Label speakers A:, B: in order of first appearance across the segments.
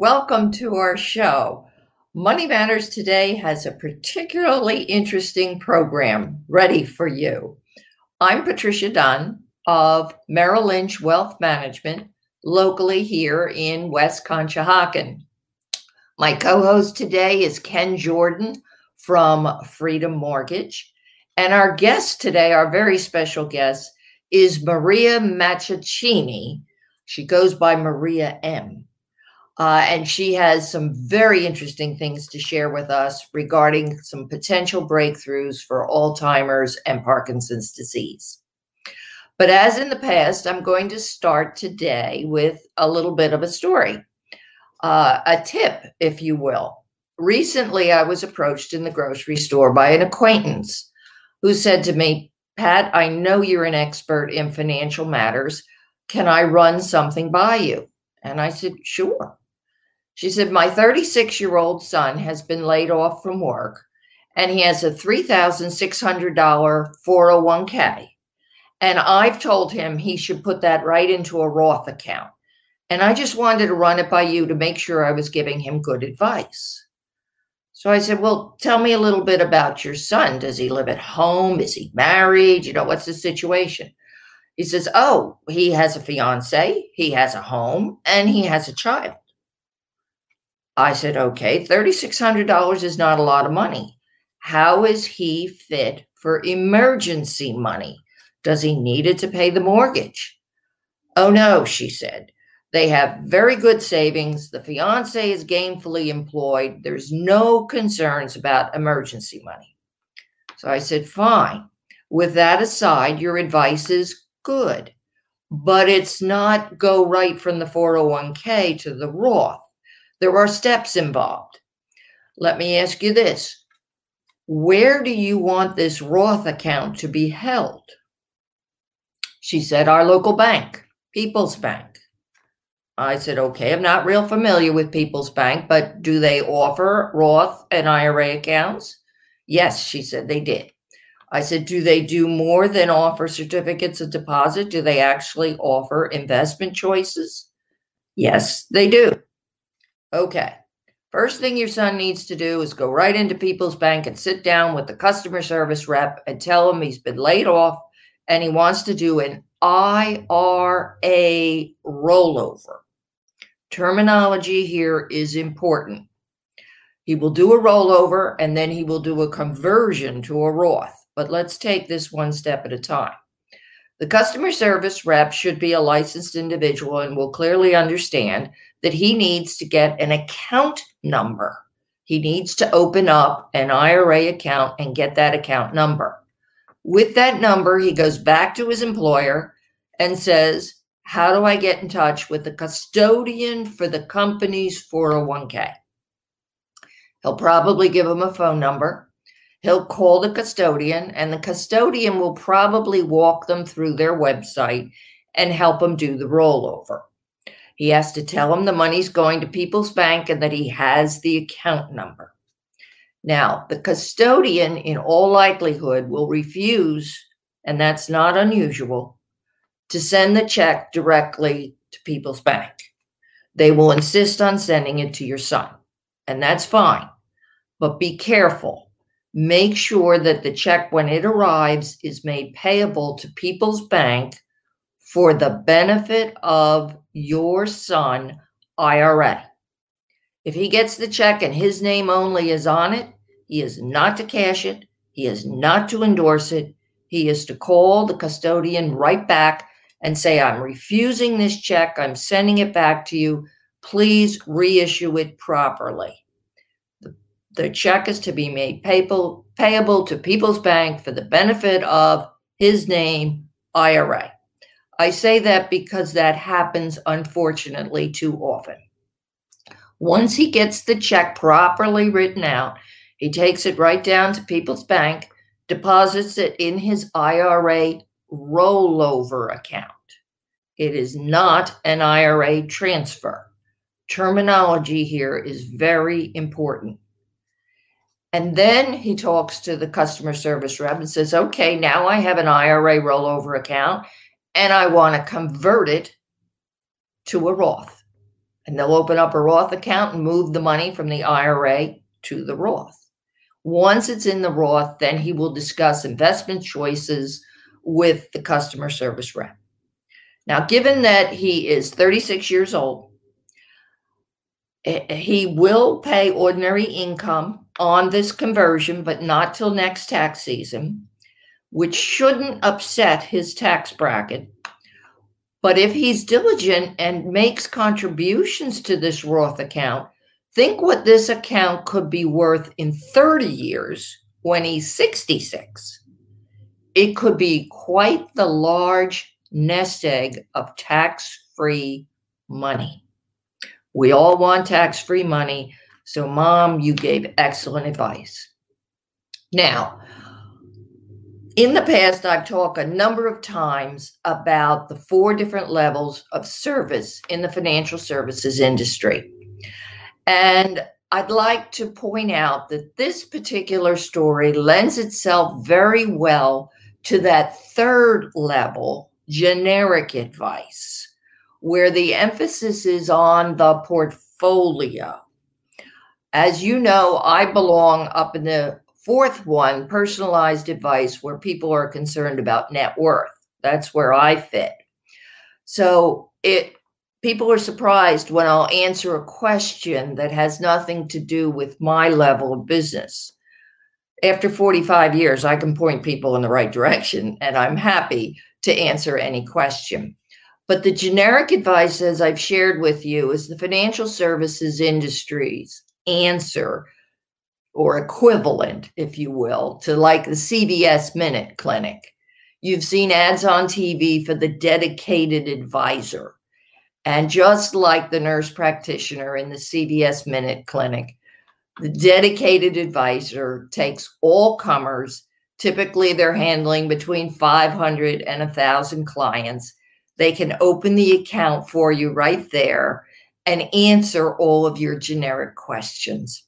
A: welcome to our show. Money Matters today has a particularly interesting program ready for you. I'm Patricia Dunn of Merrill Lynch Wealth Management, locally here in West Conshohocken. My co host today is Ken Jordan from Freedom Mortgage. And our guest today, our very special guest, is Maria Maccecchini. She goes by Maria M. Uh, and she has some very interesting things to share with us regarding some potential breakthroughs for Alzheimer's and Parkinson's disease. But as in the past, I'm going to start today with a little bit of a story, uh, a tip, if you will. Recently, I was approached in the grocery store by an acquaintance who said to me, Pat, I know you're an expert in financial matters. Can I run something by you? And I said, Sure. She said, My 36 year old son has been laid off from work and he has a $3,600 401k. And I've told him he should put that right into a Roth account. And I just wanted to run it by you to make sure I was giving him good advice. So I said, Well, tell me a little bit about your son. Does he live at home? Is he married? You know, what's the situation? He says, Oh, he has a fiance, he has a home, and he has a child. I said, okay, $3,600 is not a lot of money. How is he fit for emergency money? Does he need it to pay the mortgage? Oh, no, she said. They have very good savings. The fiance is gainfully employed. There's no concerns about emergency money. So I said, fine. With that aside, your advice is good, but it's not go right from the 401k to the Roth. There are steps involved. Let me ask you this Where do you want this Roth account to be held? She said, Our local bank, People's Bank. I said, okay, I'm not real familiar with People's Bank, but do they offer Roth and IRA accounts? Yes, she said they did. I said, do they do more than offer certificates of deposit? Do they actually offer investment choices? Yes, they do. Okay. First thing your son needs to do is go right into People's Bank and sit down with the customer service rep and tell him he's been laid off and he wants to do an IRA rollover. Terminology here is important. He will do a rollover and then he will do a conversion to a Roth. But let's take this one step at a time. The customer service rep should be a licensed individual and will clearly understand that he needs to get an account number. He needs to open up an IRA account and get that account number. With that number, he goes back to his employer and says, How do I get in touch with the custodian for the company's 401k? He'll probably give him a phone number. He'll call the custodian, and the custodian will probably walk them through their website and help them do the rollover. He has to tell him the money's going to People's Bank and that he has the account number. Now, the custodian, in all likelihood, will refuse, and that's not unusual, to send the check directly to People's Bank. They will insist on sending it to your son, and that's fine. But be careful. Make sure that the check, when it arrives, is made payable to People's Bank for the benefit of your son IRA. If he gets the check and his name only is on it, he is not to cash it, he is not to endorse it. He is to call the custodian right back and say, I'm refusing this check, I'm sending it back to you. Please reissue it properly. The, the check is to be made payable, payable to People's Bank for the benefit of his name, IRA. I say that because that happens, unfortunately, too often. Once he gets the check properly written out, he takes it right down to People's Bank, deposits it in his IRA rollover account. It is not an IRA transfer. Terminology here is very important. And then he talks to the customer service rep and says, okay, now I have an IRA rollover account and I want to convert it to a Roth. and they'll open up a Roth account and move the money from the IRA to the Roth. Once it's in the Roth, then he will discuss investment choices with the customer service rep. Now, given that he is 36 years old, eh, eh, he will pay ordinary income on this conversion, but not till next tax season, which shouldn't upset his tax bracket. But if he's diligent and makes contributions to this Roth account, think what this account could be worth in 30 years when he's 66. It could be quite the large nest egg of tax free money. We all want tax free money. So, mom, you gave excellent advice. Now, in the past, I've talked a number of times about the four different levels of service in the financial services industry. And I'd like to point out that this particular story lends itself very well to that third level, generic advice, where the emphasis is on the portfolio. As you know, I belong up in the Fourth one, personalized advice where people are concerned about net worth. That's where I fit. So it people are surprised when I'll answer a question that has nothing to do with my level of business. After 45 years, I can point people in the right direction, and I'm happy to answer any question. But the generic advice, as I've shared with you, is the financial services industry's answer or equivalent, if you will, to like the CVS Minute Clinic. You've seen ads on TV for the dedicated advisor. And just like the nurse practitioner in the CVS Minute Clinic, the dedicated advisor takes all comers. Typically, they're handling between 500 and 1,000 clients. They can open the account for you right there and answer all of your generic questions.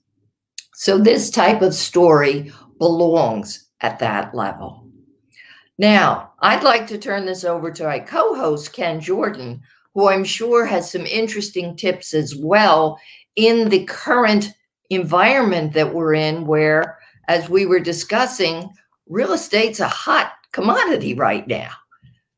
A: So this type of story belongs at that level. Now, I'd like to turn this over to my co host, Ken Jordan, who I'm sure has some interesting tips as well in the current environment that we're in, where, as we were discussing, real estate's a hot commodity right now.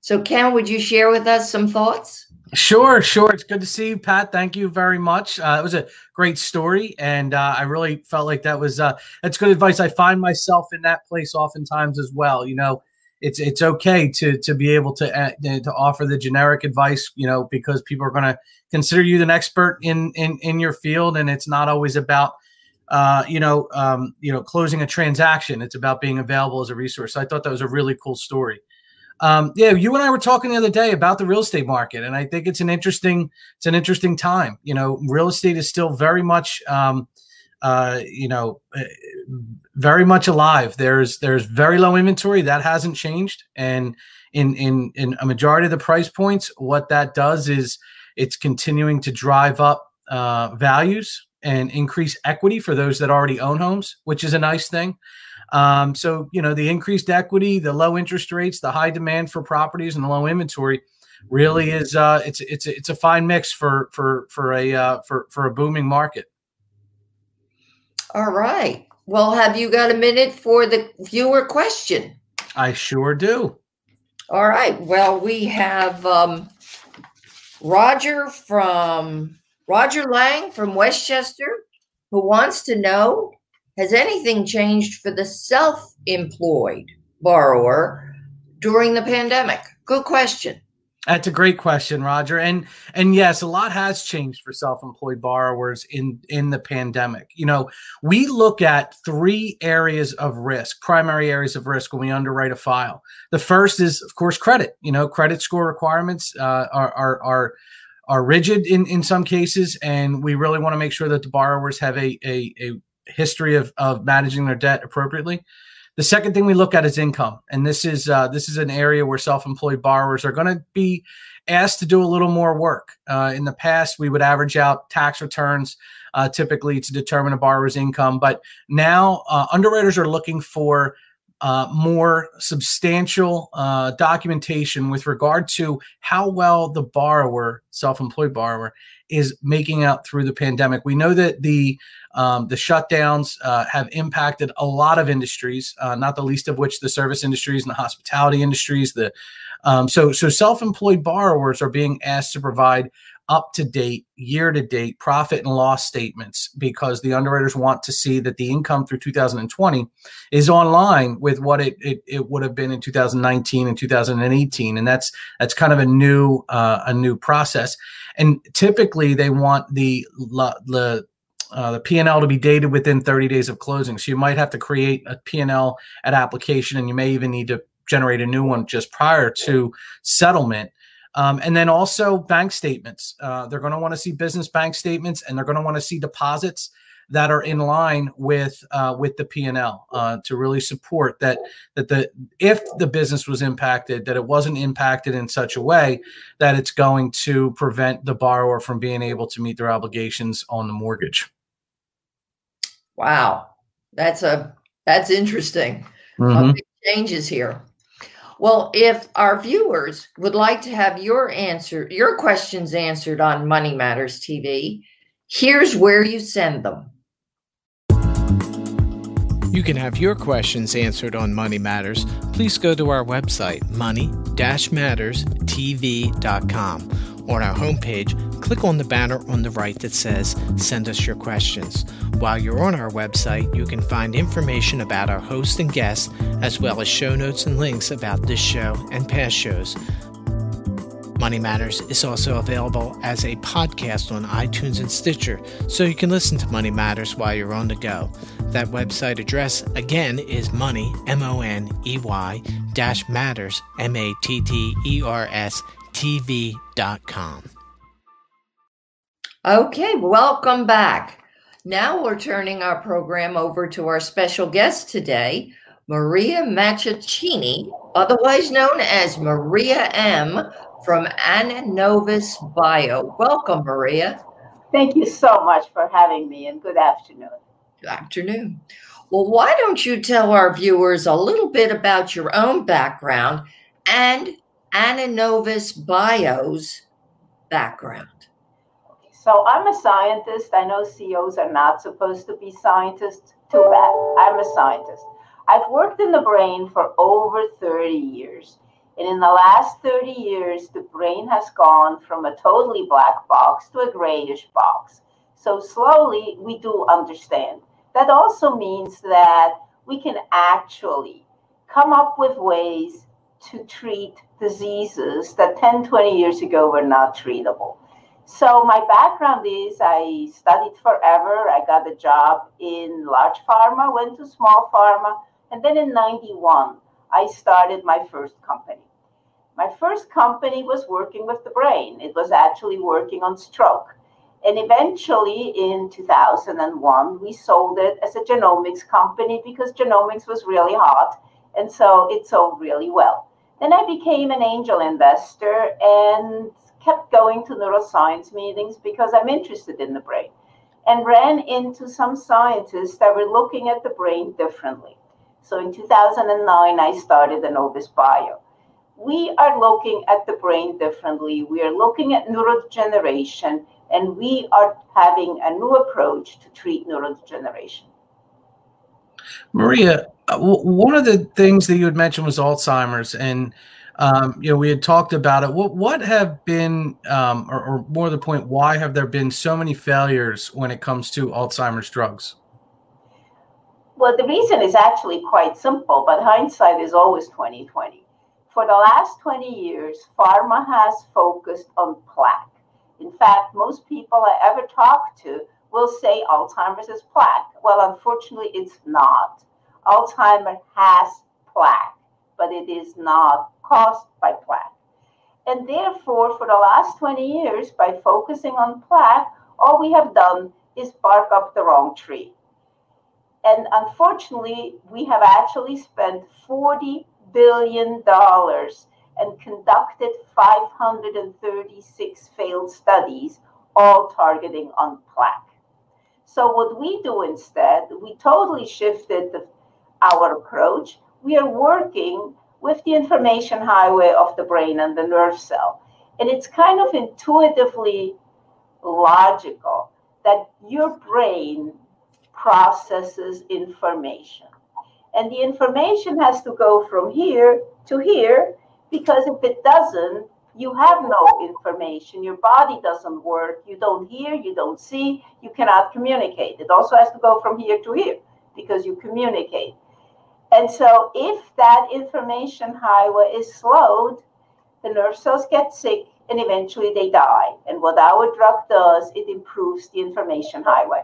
A: So, Ken, would you share with us some thoughts?
B: Sure, sure. It's good to see you, Pat. Thank you very much. Uh, it was a great story, and uh, I really felt like that was uh, that's good advice. I find myself in that place oftentimes as well. You know, it's it's okay to to be able to uh, to offer the generic advice. You know, because people are going to consider you an expert in in in your field, and it's not always about uh, you know um, you know closing a transaction. It's about being available as a resource. So I thought that was a really cool story. Um, yeah, you and I were talking the other day about the real estate market, and I think it's an interesting it's an interesting time. You know, real estate is still very much um, uh, you know eh, very much alive. There's there's very low inventory that hasn't changed, and in in in a majority of the price points, what that does is it's continuing to drive up uh, values and increase equity for those that already own homes, which is a nice thing. Um, so, you know, the increased equity, the low interest rates, the high demand for properties, and the low inventory really is uh, it's it's it's a fine mix for for for a uh, for for a booming market.
A: All right. Well, have you got a minute for the viewer question?
B: I sure do.
A: All right. Well, we have um, Roger from Roger Lang from Westchester who wants to know has anything changed for the self employed borrower during the pandemic? Good question.
B: That's a great question, Roger. And and yes, a lot has changed for self-employed borrowers in in the pandemic. You know, we look at three areas of risk, primary areas of risk when we underwrite a file. The first is, of course, credit. You know, credit score requirements uh, are are are are rigid in in some cases, and we really want to make sure that the borrowers have a a, a history of, of managing their debt appropriately. The second thing we look at is income, and this is uh, this is an area where self-employed borrowers are going to be asked to do a little more work. Uh, in the past, we would average out tax returns uh, typically to determine a borrower's income, but now uh, underwriters are looking for uh, more substantial uh, documentation with regard to how well the borrower, self-employed borrower, is making out through the pandemic. We know that the um, the shutdowns uh, have impacted a lot of industries, uh, not the least of which the service industries and the hospitality industries. The um, so so self-employed borrowers are being asked to provide up to date, year to date profit and loss statements because the underwriters want to see that the income through 2020 is online with what it, it, it would have been in 2019 and 2018. And that's that's kind of a new uh, a new process. And typically they want the the uh, the P&L to be dated within 30 days of closing. So you might have to create a P&L at application and you may even need to generate a new one just prior to settlement um, and then also bank statements. Uh, they're going to want to see business bank statements, and they're going to want to see deposits that are in line with uh, with the P and L uh, to really support that that the if the business was impacted, that it wasn't impacted in such a way that it's going to prevent the borrower from being able to meet their obligations on the mortgage.
A: Wow, that's a that's interesting. Mm-hmm. Changes here. Well, if our viewers would like to have your answer, your questions answered on Money Matters TV, here's where you send them.
C: You can have your questions answered on Money Matters. Please go to our website, money-matterstv.com. On our homepage, click on the banner on the right that says Send Us Your Questions. While you're on our website, you can find information about our host and guests, as well as show notes and links about this show and past shows. Money Matters is also available as a podcast on iTunes and Stitcher, so you can listen to Money Matters while you're on the go. That website address again is money, M O N E Y, dash matters, M A T T E R S, TV.com.
A: Okay, welcome back. Now we're turning our program over to our special guest today, Maria Maccecchini, otherwise known as Maria M. from Annovis Bio. Welcome, Maria.
D: Thank you so much for having me, and good afternoon.
A: Good afternoon. Well, why don't you tell our viewers a little bit about your own background and Annovis Bio's background?
D: So I'm a scientist. I know CEOs are not supposed to be scientists. Too bad. I'm a scientist. I've worked in the brain for over 30 years. And in the last 30 years, the brain has gone from a totally black box to a grayish box. So slowly, we do understand. That also means that we can actually come up with ways to treat diseases that 10, 20 years ago were not treatable. So my background is I studied forever. I got a job in large pharma, went to small pharma, and then in 91, I started my first company. My first company was working with the brain. It was actually working on stroke. And eventually in 2001, we sold it as a genomics company because genomics was really hot. And so it sold really well. Then I became an angel investor and kept going to neuroscience meetings because I'm interested in the brain and ran into some scientists that were looking at the brain differently. So in 2009, I started Annovis Bio. We are looking at the brain differently. We are looking at neurodegeneration, and we are having a new approach to treat neurodegeneration.
B: Maria, uh, one of the things that you had mentioned was Alzheimer's, and um, you know, we had talked about it. What what have been, um, or, or, more the point, why have there been so many failures when it comes to Alzheimer's drugs?
D: Well, the reason is actually quite simple, but hindsight is always twenty twenty. For the last twenty years, pharma has focused on plaque. In fact, most people I ever talk to will say Alzheimer's is plaque. Well, unfortunately, it's not. Alzheimer has plaque, but it is not caused by plaque. And therefore, for the last 20 years, by focusing on plaque, all we have done is bark up the wrong tree. And unfortunately, we have actually spent $40 billion and conducted 536 failed studies, all targeting on plaque. So, what we do instead, we totally shifted the, our approach we are working with the information highway of the brain and the nerve cell. And it's kind of intuitively logical that your brain processes information. And the information has to go from here to here because if it doesn't, you have no information. Your body doesn't work. You don't hear, you don't see, you cannot communicate. It also has to go from here to here because you communicate. And so, if that information highway is slowed, the nerve cells get sick and eventually they die. And what our drug does, it improves the information highway.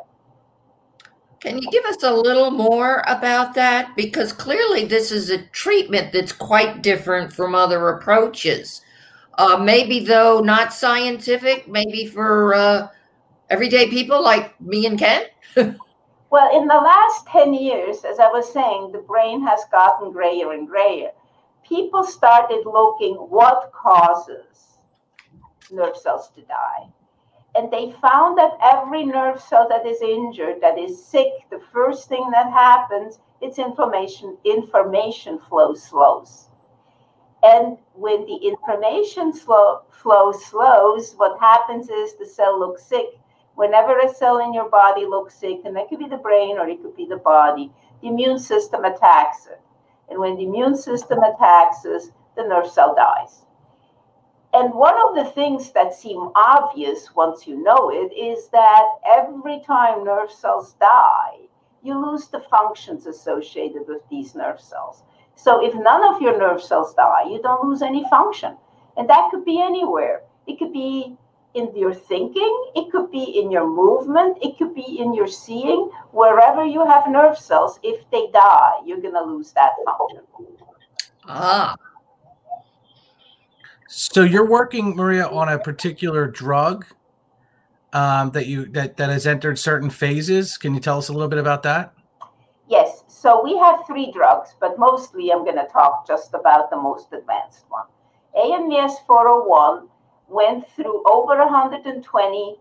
A: Can you give us a little more about that? Because clearly, this is a treatment that's quite different from other approaches. Uh, maybe, though, not scientific, maybe for uh, everyday people like me and Ken?
D: well, in the last 10 years, as I was saying, the brain has gotten grayer and grayer. People started looking what causes nerve cells to die. And they found that every nerve cell that is injured, that is sick, the first thing that happens, it's inflammation, information flow slows. And when the information flow slows, what happens is the cell looks sick. Whenever a cell in your body looks sick, and that could be the brain or it could be the body, the immune system attacks it. And when the immune system attacks us, the nerve cell dies. And one of the things that seem obvious once you know it is that every time nerve cells die, you lose the functions associated with these nerve cells. So if none of your nerve cells die, you don't lose any function. And that could be anywhere. It could be in your thinking, it could be in your movement, it could be in your seeing. Wherever you have nerve cells, if they die, you're going to lose that function.
A: Ah.
B: So you're working, Maria, on a particular drug um, that you that that has entered certain phases. Can you tell us a little bit about that?
D: So we have three drugs, but mostly I'm going to talk just about the most advanced one. AMES 401 went through over 120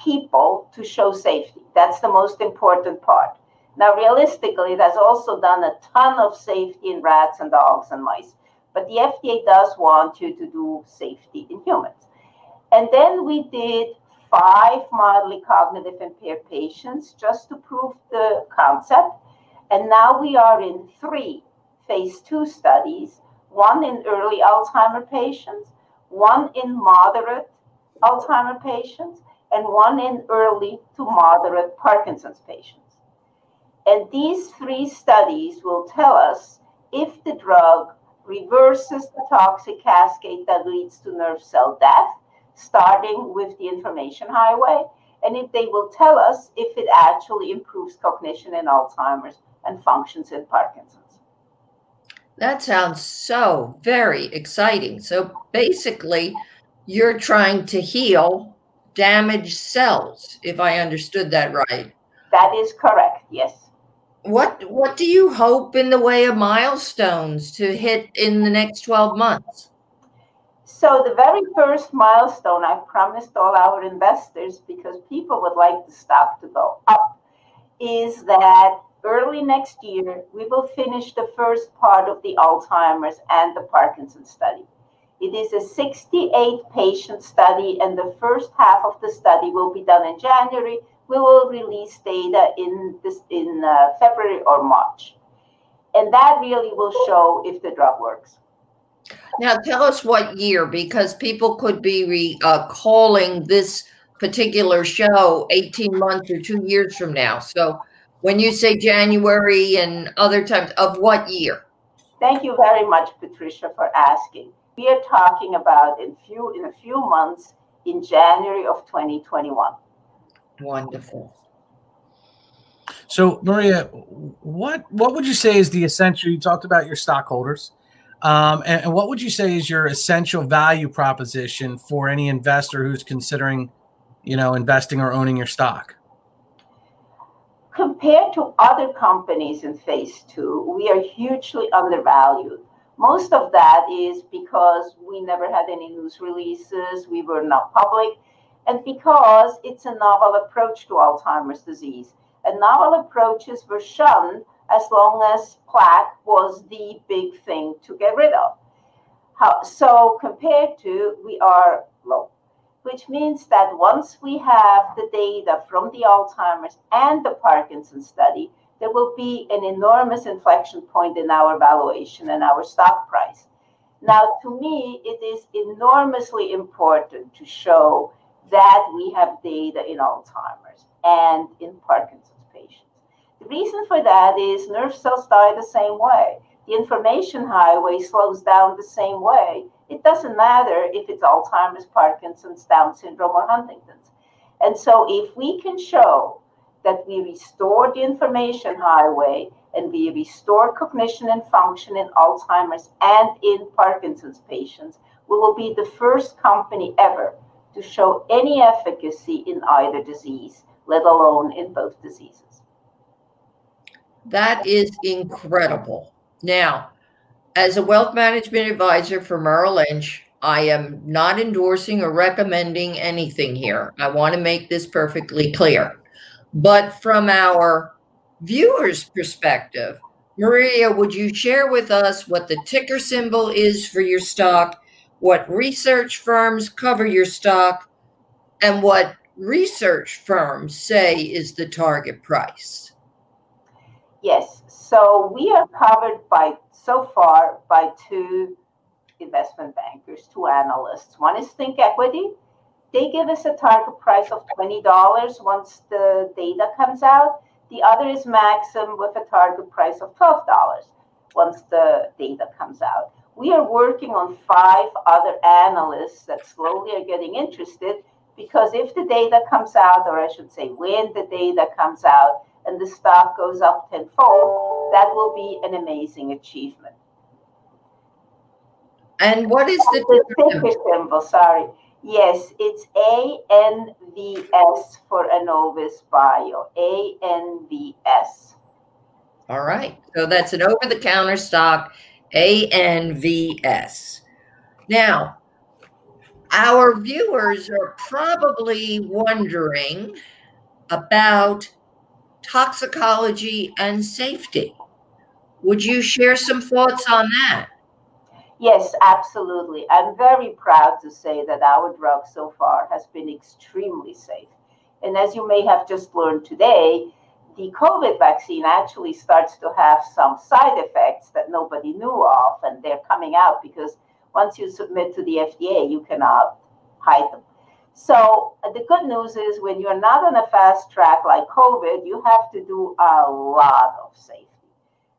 D: people to show safety. That's the most important part. Now, realistically, it has also done a ton of safety in rats and dogs and mice, but the FDA does want you to do safety in humans. And then we did five mildly cognitive impaired patients just to prove the concept. And now we are in three phase two studies one in early Alzheimer patients, one in moderate Alzheimer patients, and one in early to moderate Parkinson's patients. And these three studies will tell us if the drug reverses the toxic cascade that leads to nerve cell death, starting with the information highway, and if they will tell us if it actually improves cognition in Alzheimer's and functions in Parkinson's.
A: That sounds so very exciting. So basically, you're trying to heal damaged cells, if I understood that right.
D: That is correct, yes.
A: What what do you hope in the way of milestones to hit in the next 12 months?
D: So the very first milestone I promised all our investors because people would like the stock to go up is that early next year, we will finish the first part of the Alzheimer's and the Parkinson's study. It is a 68 patient study, and the first half of the study will be done in January. We will release data in this in uh, February or March, and that really will show if the drug works.
A: Now, tell us what year, because people could be re, uh, calling this particular show 18 months or two years from now. So, when you say January and other times, of what year?
D: Thank you very much, Patricia, for asking. We are talking about in few in a few months in January of 2021.
A: Wonderful.
B: So, Maria, what what would you say is the essential? You talked about your stockholders, um, and, and what would you say is your essential value proposition for any investor who's considering, you know, investing or owning your stock?
D: Compared to other companies in phase two, we are hugely undervalued. Most of that is because we never had any news releases, we were not public, and because it's a novel approach to Alzheimer's disease. And novel approaches were shunned as long as plaque was the big thing to get rid of. How, so compared to, we are low, which means that once we have the data from the Alzheimer's and the Parkinson study, there will be an enormous inflection point in our valuation and our stock price. Now, to me, it is enormously important to show that we have data in Alzheimer's and in Parkinson's patients. The reason for that is nerve cells die the same way. The information highway slows down the same way. It doesn't matter if it's Alzheimer's, Parkinson's, Down syndrome, or Huntington's. And so, if we can show that we restore the information highway and we restore cognition and function in Alzheimer's and in Parkinson's patients, we will be the first company ever to show any efficacy in either disease, let alone in both diseases.
A: That is incredible. Now, as a wealth management advisor for Merrill Lynch, I am not endorsing or recommending anything here. I want to make this perfectly clear. But from our viewers' perspective, Maria, would you share with us what the ticker symbol is for your stock, what research firms cover your stock, and what research firms say is the target price?
D: Yes. So we are covered by so far by two investment bankers, two analysts. One is Think Equity. They give us a target price of $20 once the data comes out. The other is Maxim with a target price of $12 once the data comes out. We are working on five other analysts that slowly are getting interested because if the data comes out, or I should say, when the data comes out and the stock goes up tenfold, that will be an amazing achievement.
A: And what is the,
D: the ticker symbol? Sorry. Yes, it's ANVS for Annovis Bio. ANVS.
A: All right. So that's an over the counter stock, ANVS. Now, our viewers are probably wondering about toxicology and safety. Would you share some thoughts on that?
D: Yes, absolutely. I'm very proud to say that our drug so far has been extremely safe. And as you may have just learned today, the COVID vaccine actually starts to have some side effects that nobody knew of, and they're coming out because once you submit to the FDA, you cannot hide them. So uh, the good news is when you're not on a fast track like COVID, you have to do a lot of safety.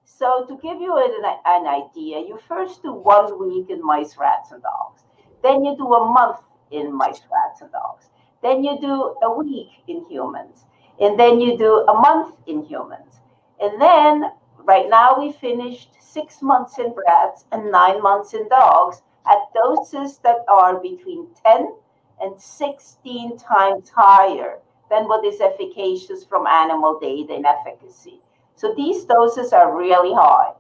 D: So to give you an, an idea, you first do one week in mice, rats, and dogs. Then you do a month in mice, rats, and dogs. Then you do a week in humans. And then you do a month in humans. And then right now we finished six months in rats and nine months in dogs at doses that are between 10 and 16 times higher than what is efficacious from animal data in efficacy. So these doses are really high.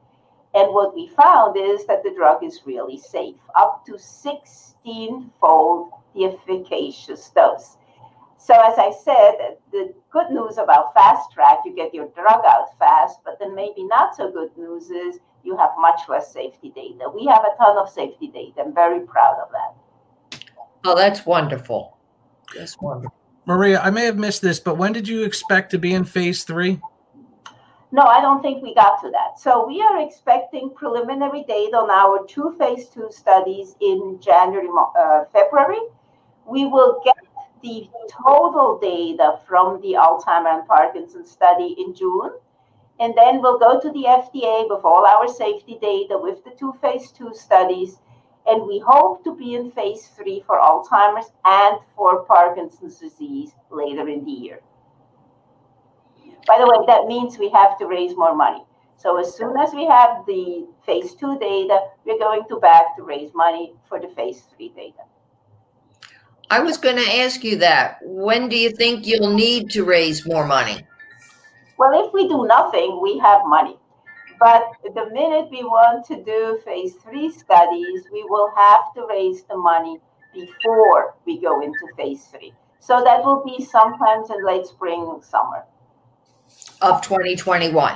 D: And what we found is that the drug is really safe, up to 16 fold the efficacious dose. So, as I said, the good news about fast track, you get your drug out fast, but then maybe not so good news is you have much less safety data. We have a ton of safety data. I'm very proud of that.
A: Oh, that's wonderful. That's wonderful.
B: Maria, I may have missed this, but when did you expect to be in phase three?
D: No, I don't think we got to that. So we are expecting preliminary data on our two phase two studies in January, uh, February. We will get the total data from the Alzheimer and Parkinson study in June. And then we'll go to the FDA with all our safety data with the two phase two studies. And we hope to be in phase three for Alzheimer's and for Parkinson's disease later in the year. By the way, that means we have to raise more money. So as soon as we have the phase two data, we're going to back to raise money for the phase three data.
A: I was going to ask you that. When do you think you'll need to raise more money?
D: Well, if we do nothing, we have money. But the minute we want to do phase three studies, we will have to raise the money before we go into phase three. So that will be sometimes in late spring, summer
A: of 2021.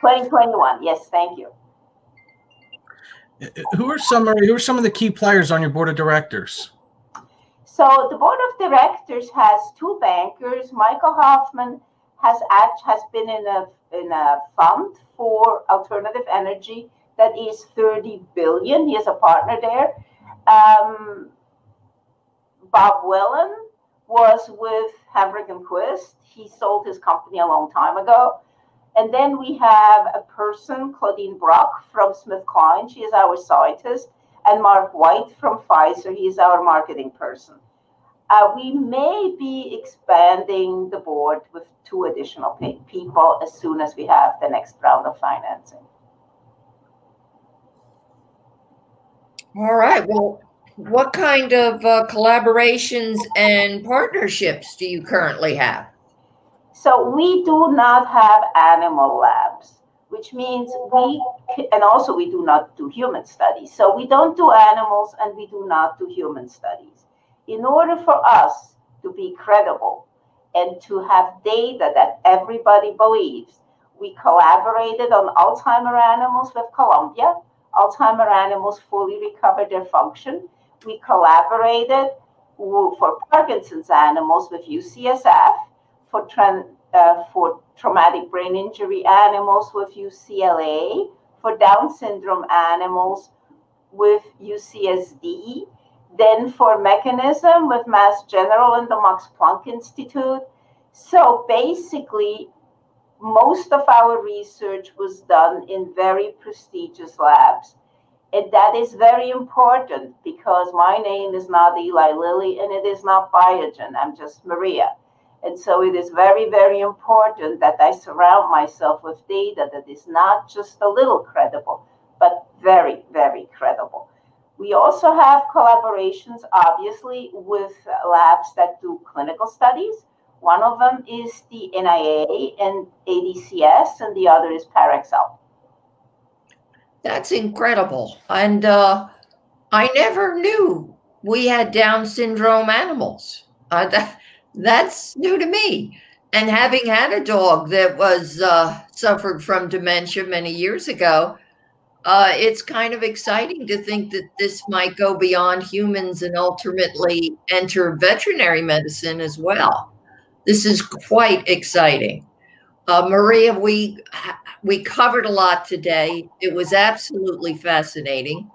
D: 2021. Yes, thank you.
B: Uh, uh, who are some who are some of the key players on your board of directors?
D: So the board of directors has two bankers. Michael Hoffman has act, has been in a in a fund for alternative energy that is 30 billion. He is a partner there. Um, Bob Whelan was with Hambrecht and Quist. He sold his company a long time ago. And then we have a person, Claudine Bruck from SmithKline. She is our scientist. And Mark White from Pfizer. He is our marketing person. Uh, we may be expanding the board with two additional people as soon as we have the next round of financing.
A: All right. Well, what kind of uh, collaborations and partnerships do you currently have?
D: So we do not have animal labs, which means we, and also we do not do human studies. So we don't do animals and we do not do human studies. In order for us to be credible and to have data that everybody believes, we collaborated on Alzheimer animals with Columbia. Alzheimer animals fully recovered their function. We collaborated for Parkinson's animals with UCSF for, uh, for traumatic brain injury animals with UCLA, for Down syndrome animals with UCSD, then for mechanism with Mass General and the Max Planck Institute. So basically, most of our research was done in very prestigious labs. And that is very important because my name is not Eli Lilly and it is not Biogen. I'm just Maria. And so it is very, very important that I surround myself with data that is not just a little credible, but very, very credible. We also have collaborations, obviously, with labs that do clinical studies. One of them is the NIA and ADCS, and the other is Parexel.
A: That's incredible. And uh, I never knew we had Down syndrome animals. Uh, that, that's new to me. And having had a dog that was uh, suffered from dementia many years ago, uh, it's kind of exciting to think that this might go beyond humans and ultimately enter veterinary medicine as well. This is quite exciting. Uh, Maria, we we covered a lot today. It was absolutely fascinating.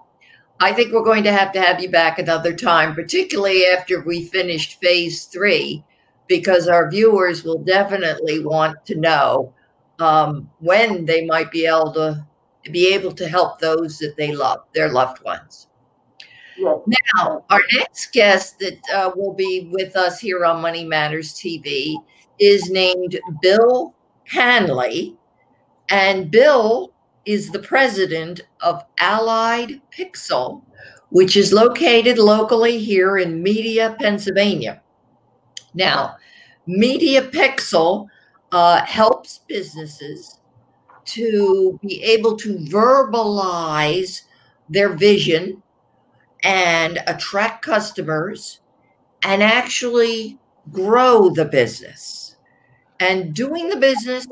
A: I think we're going to have to have you back another time, particularly after we finished phase three, because our viewers will definitely want to know um, when they might be able to be able to help those that they love, their loved ones. Yes. Now, our next guest that uh, will be with us here on Money Matters TV is named Bill Hanley. And Bill is the president of Allied Pixel, which is located locally here in Media, Pennsylvania. Now, Media Pixel uh, helps businesses to be able to verbalize their vision and attract customers and actually grow the business. And doing the business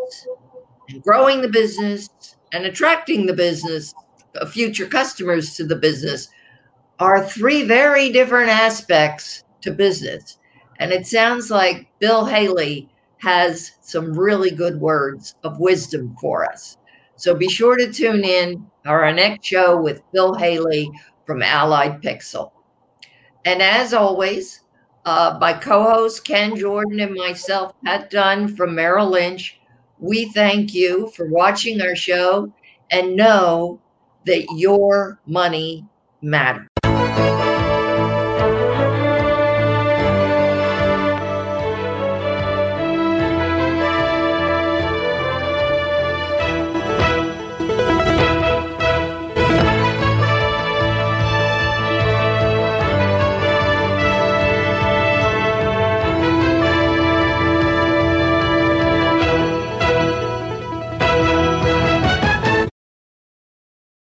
A: and growing the business and attracting the business, future customers to the business, are three very different aspects to business. And it sounds like Bill Haley has some really good words of wisdom for us. So be sure to tune in our next show with Bill Haley from Allied Pixel. And as always, uh, my co host Ken Jordan and myself, Pat Dunn from Merrill Lynch, we thank you for watching our show and know that your money matters.